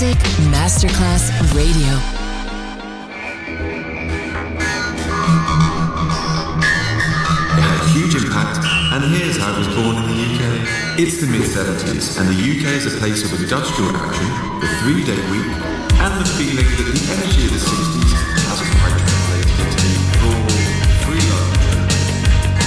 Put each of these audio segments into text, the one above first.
Music Masterclass Radio. It had a huge impact, and here's how it was born in the UK. It's the mid 70s, and the UK is a place of industrial action, the three day week, and the feeling that the energy of the 60s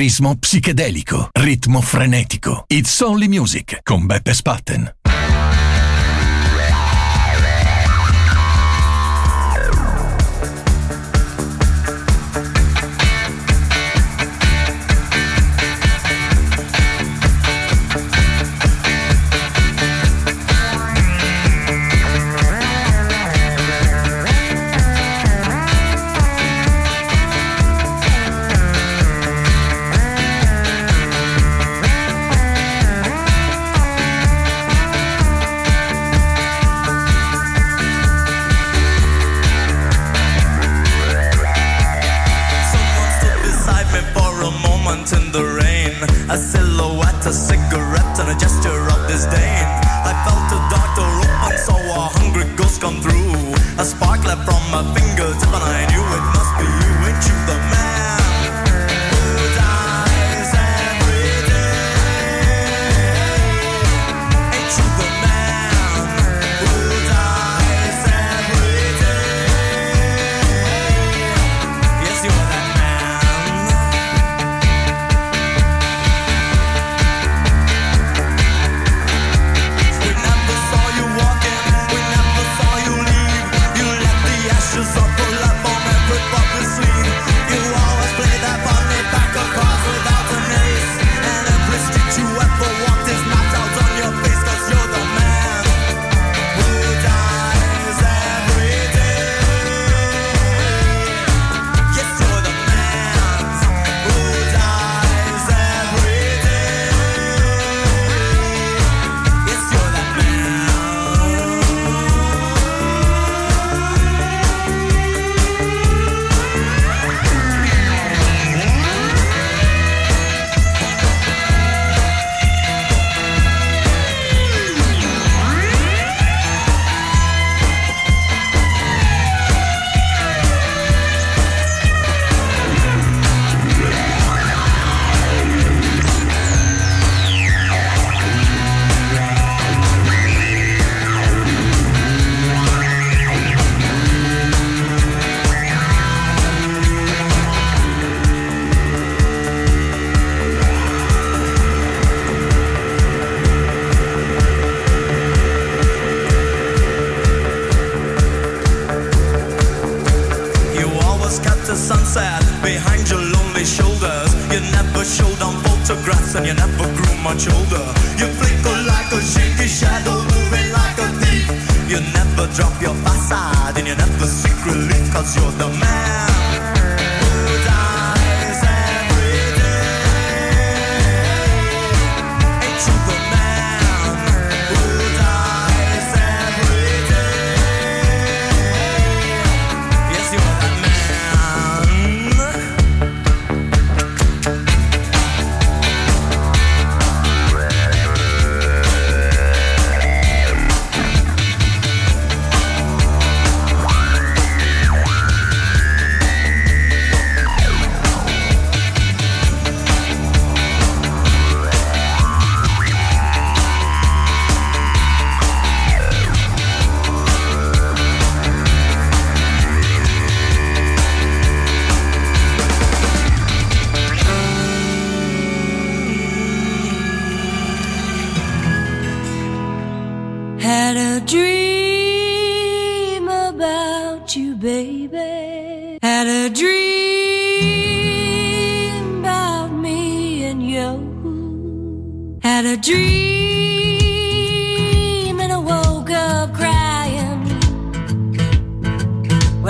Ritmo psichedelico, ritmo frenetico. It's only music con Beppe Spatten.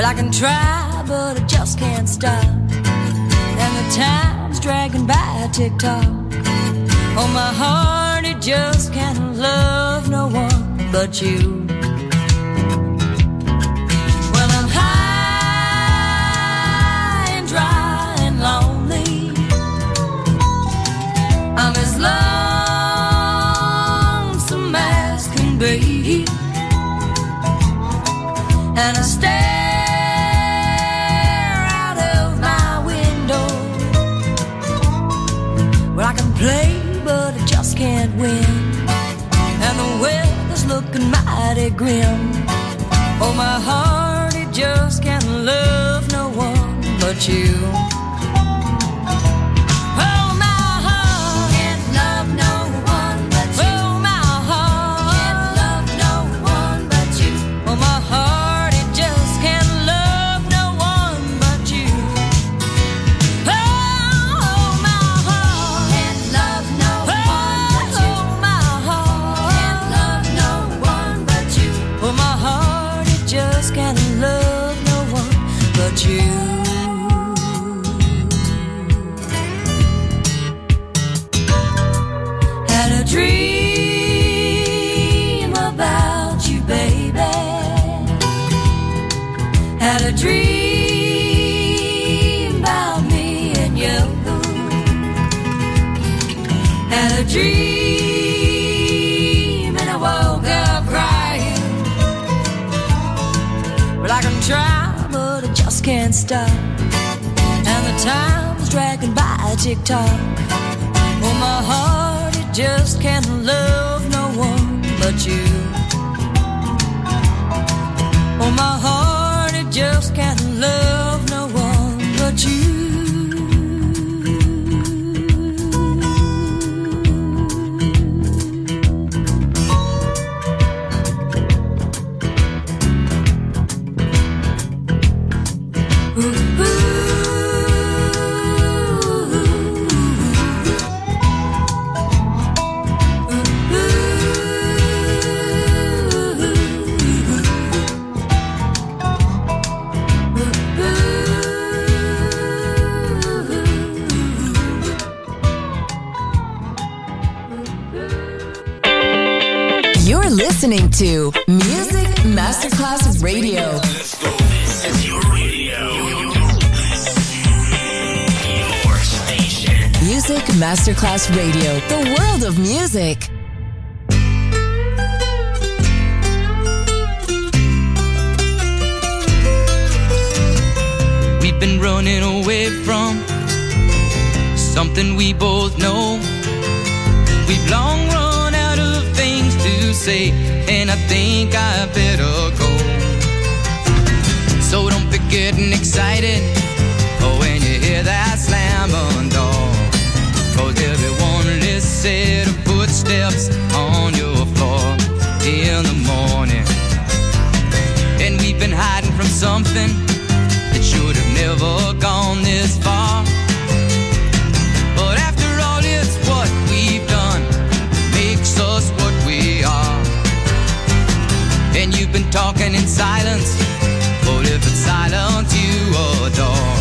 Well, I can try, but I just can't stop. And the time's dragging by tick tock. Oh, my heart, it just can't love no one but you. Well, I'm high and dry and lonely. I'm as lonesome as can be. And I stay. can't win. And the weather's looking mighty grim. Oh, my heart, it just can't love no one but you. Dream and I woke up crying. Well, I can try, but I just can't stop. And the time's dragging by tick tock. Well, my heart, it just can't love no one but you. Oh, my heart, it just can't love no one but you. Listening to Music Masterclass Radio. This is your radio. Your station. Music Masterclass Radio, the world of music. We've been running away from something we both know. We've long say, and I think I better go. So don't be getting excited when you hear that slam on door. Cause there'll be one less set of footsteps on your floor in the morning. And we've been hiding from something And you've been talking in silence, but if it's silence you adore,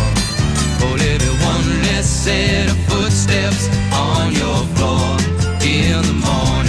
well, every one less set of footsteps on your floor in the morning.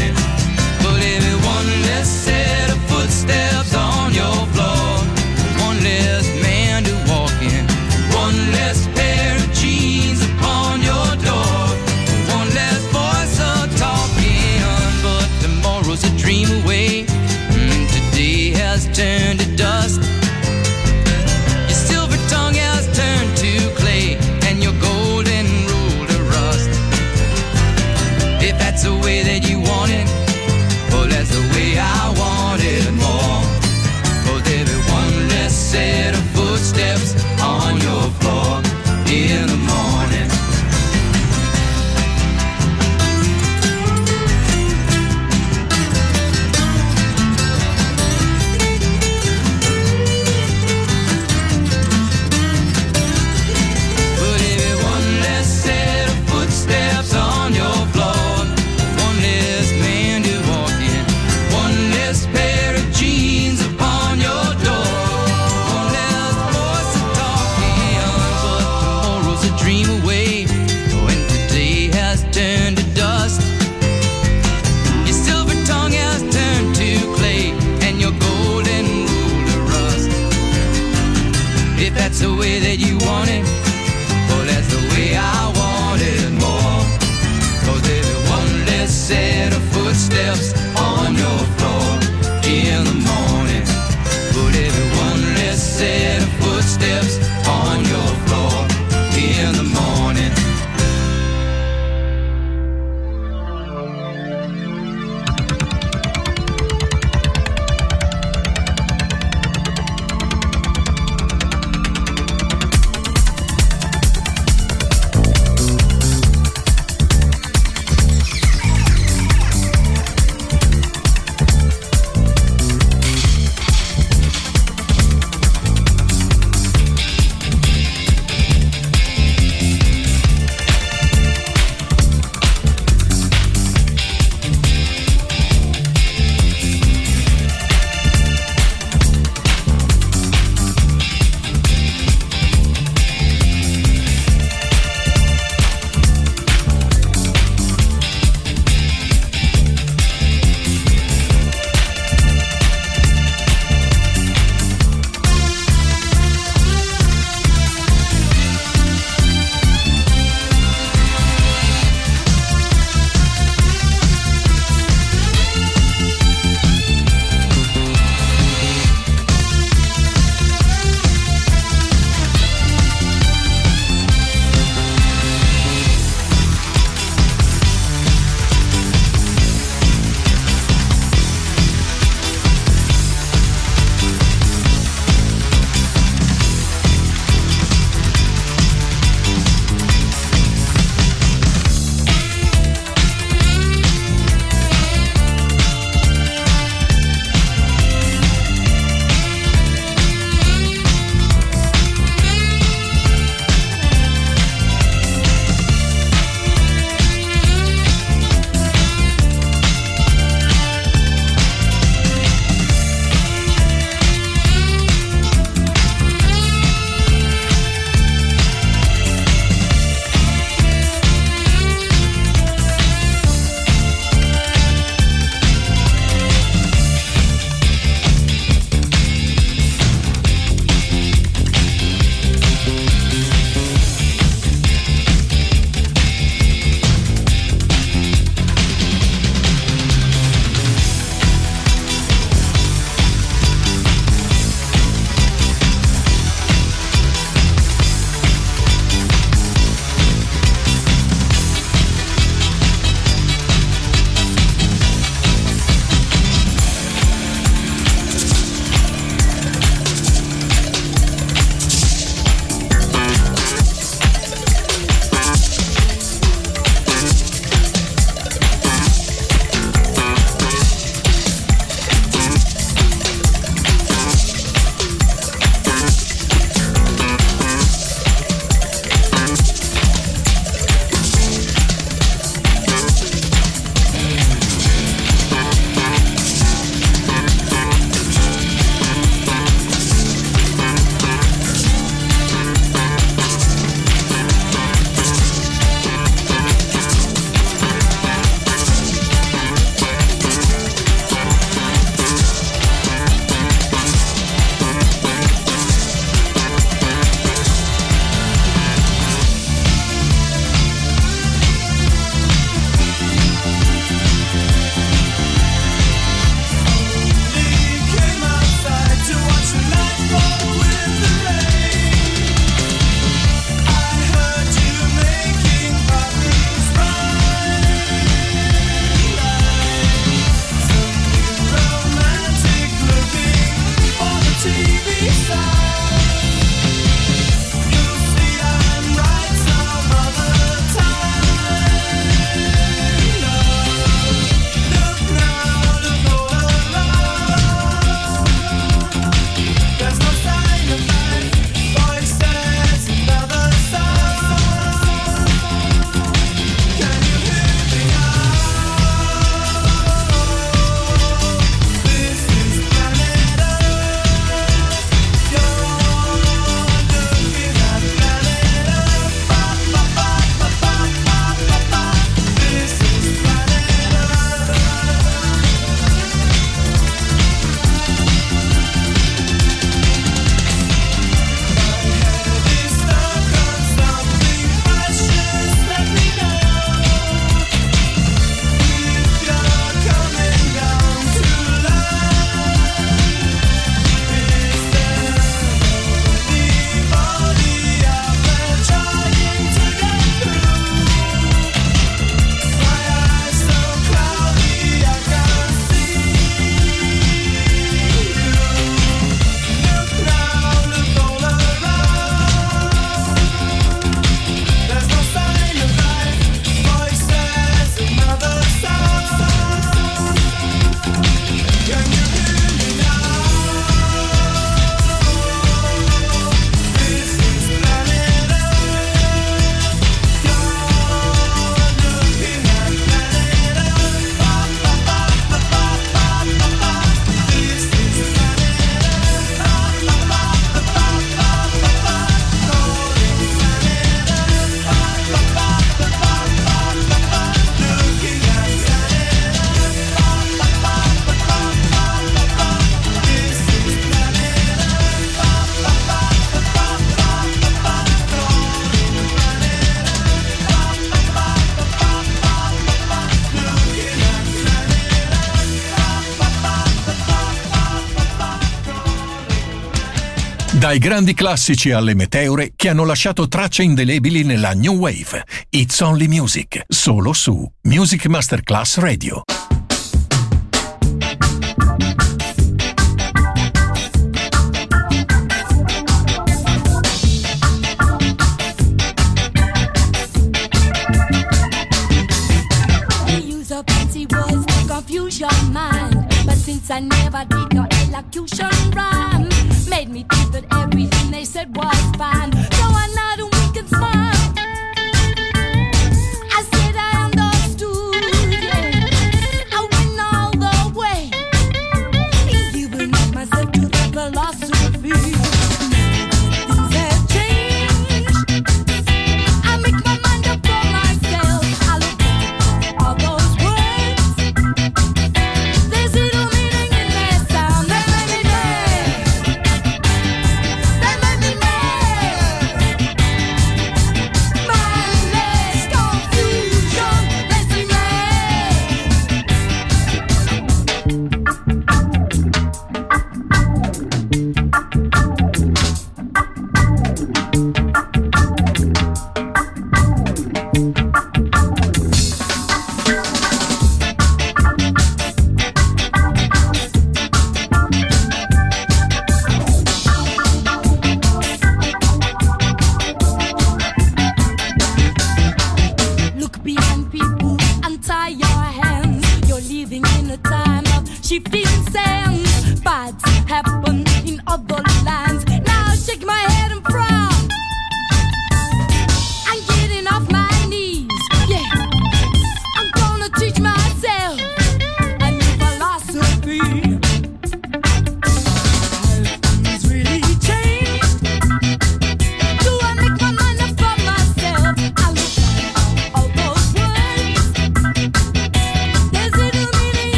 Dai grandi classici alle meteore che hanno lasciato tracce indelebili nella New Wave. It's Only Music, solo su Music Masterclass Radio. I never did no elocution rhyme, made me think that said was fine.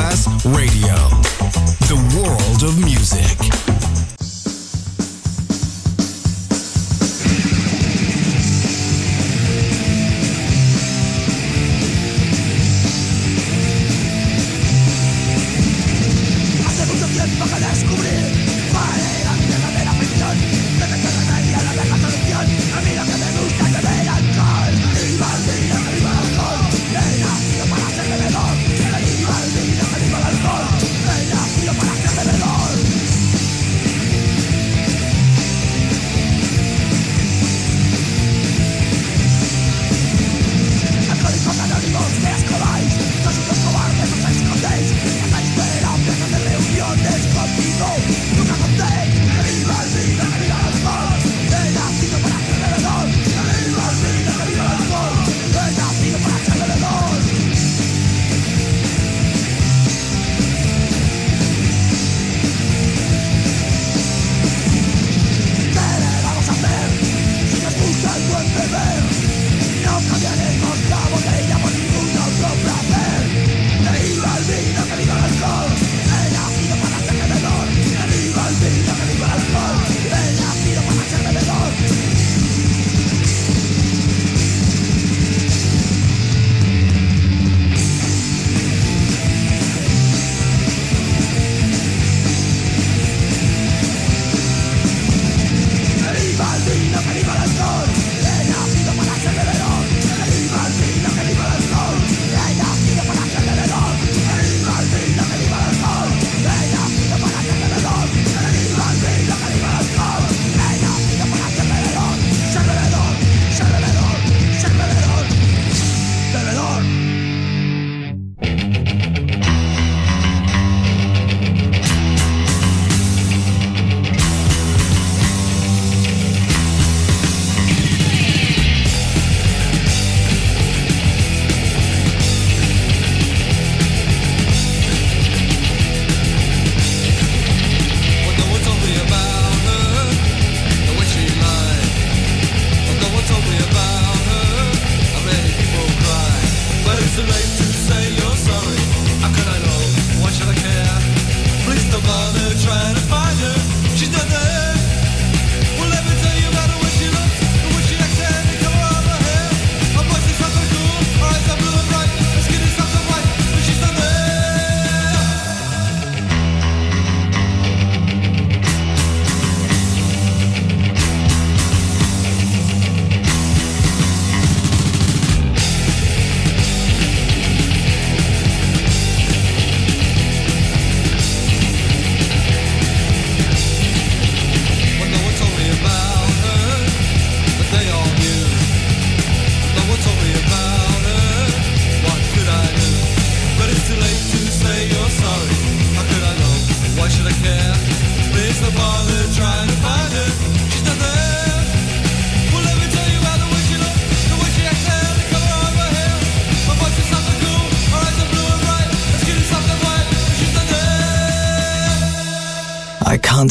Class Radio.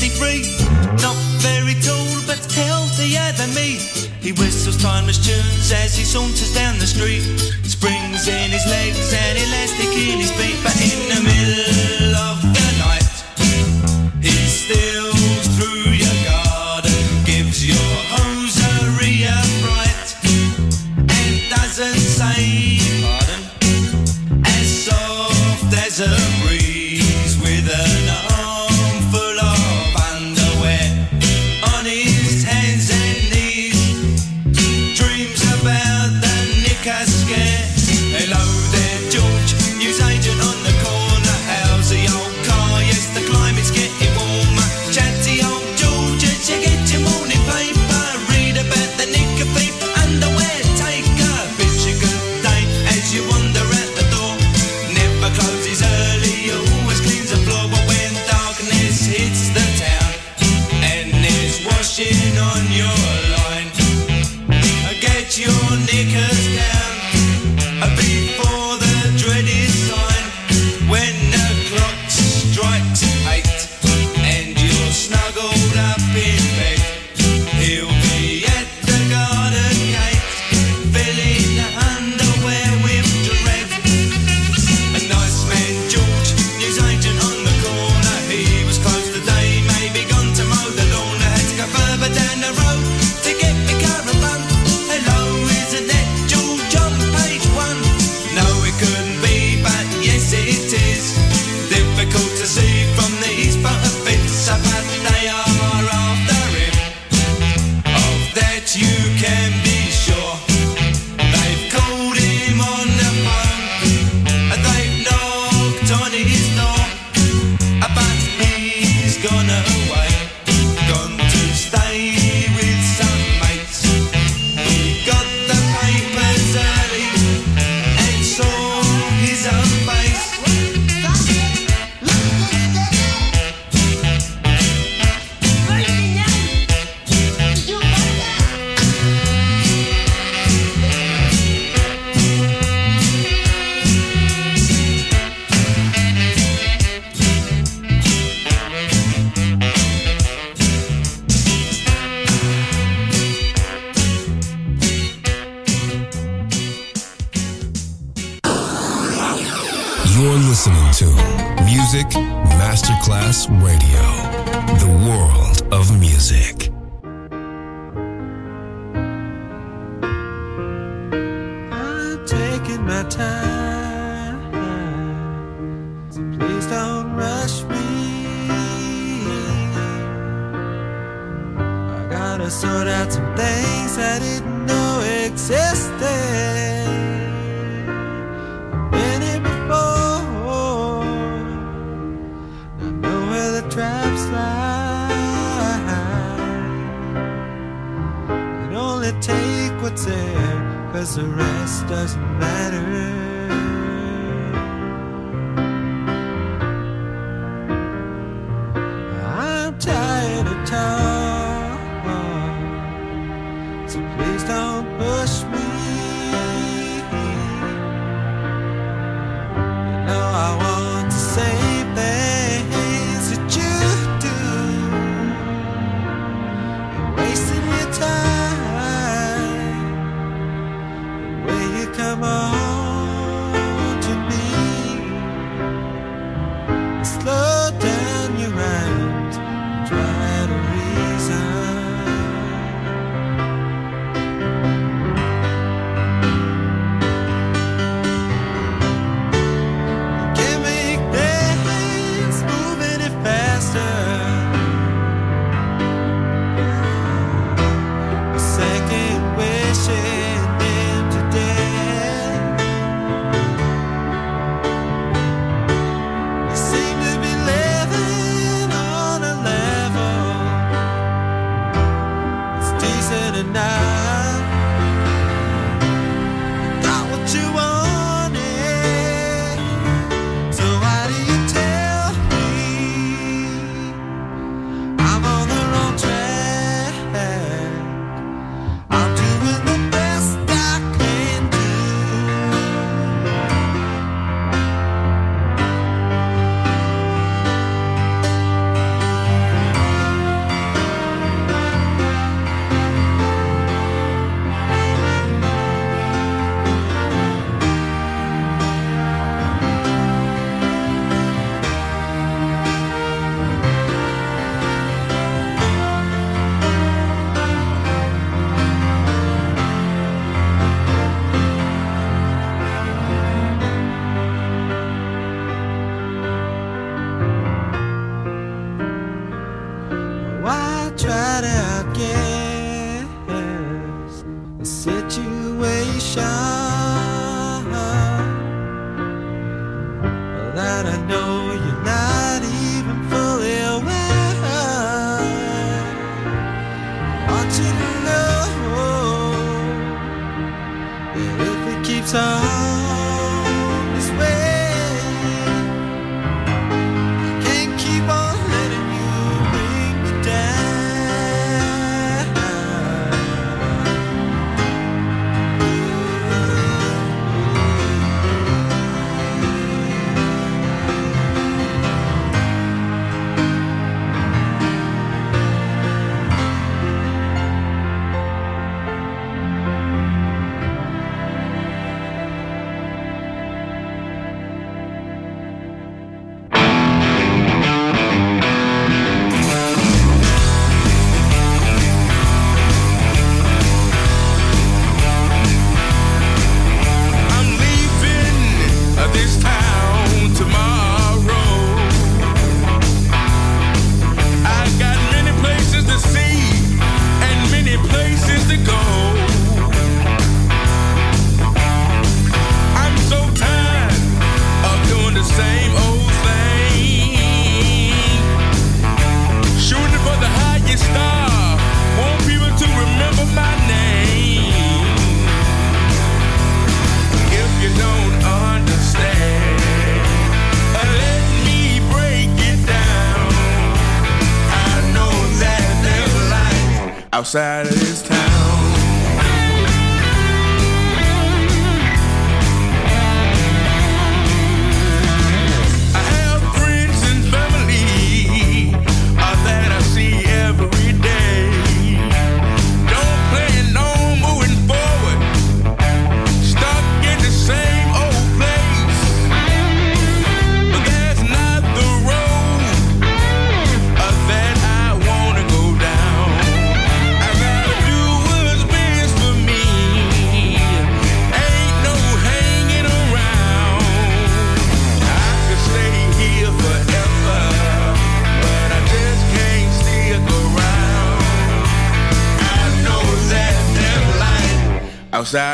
63. Not very tall, but healthier than me. He whistles timeless tunes as he saunters down the street. Springs in his legs and elastic in his feet, but in the middle. 想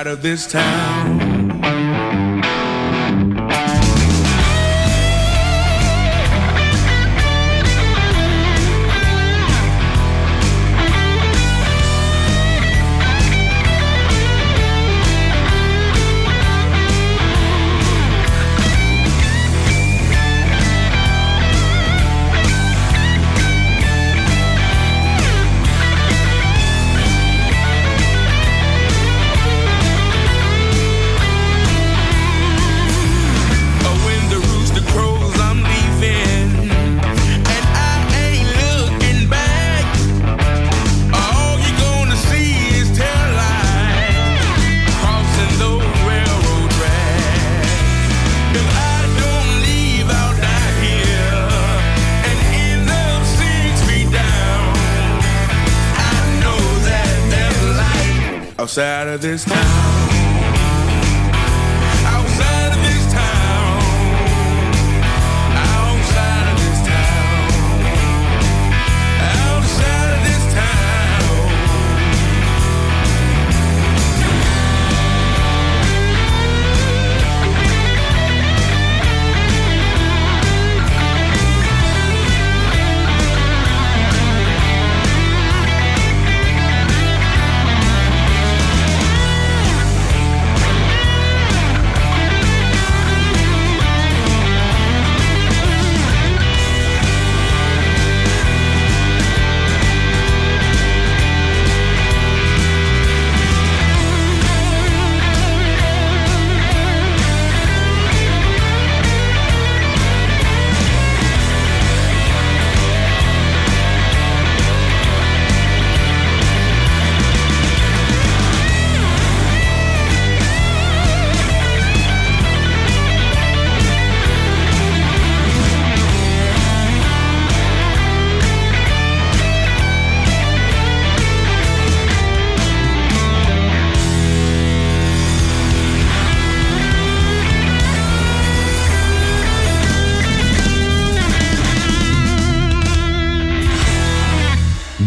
out of this town.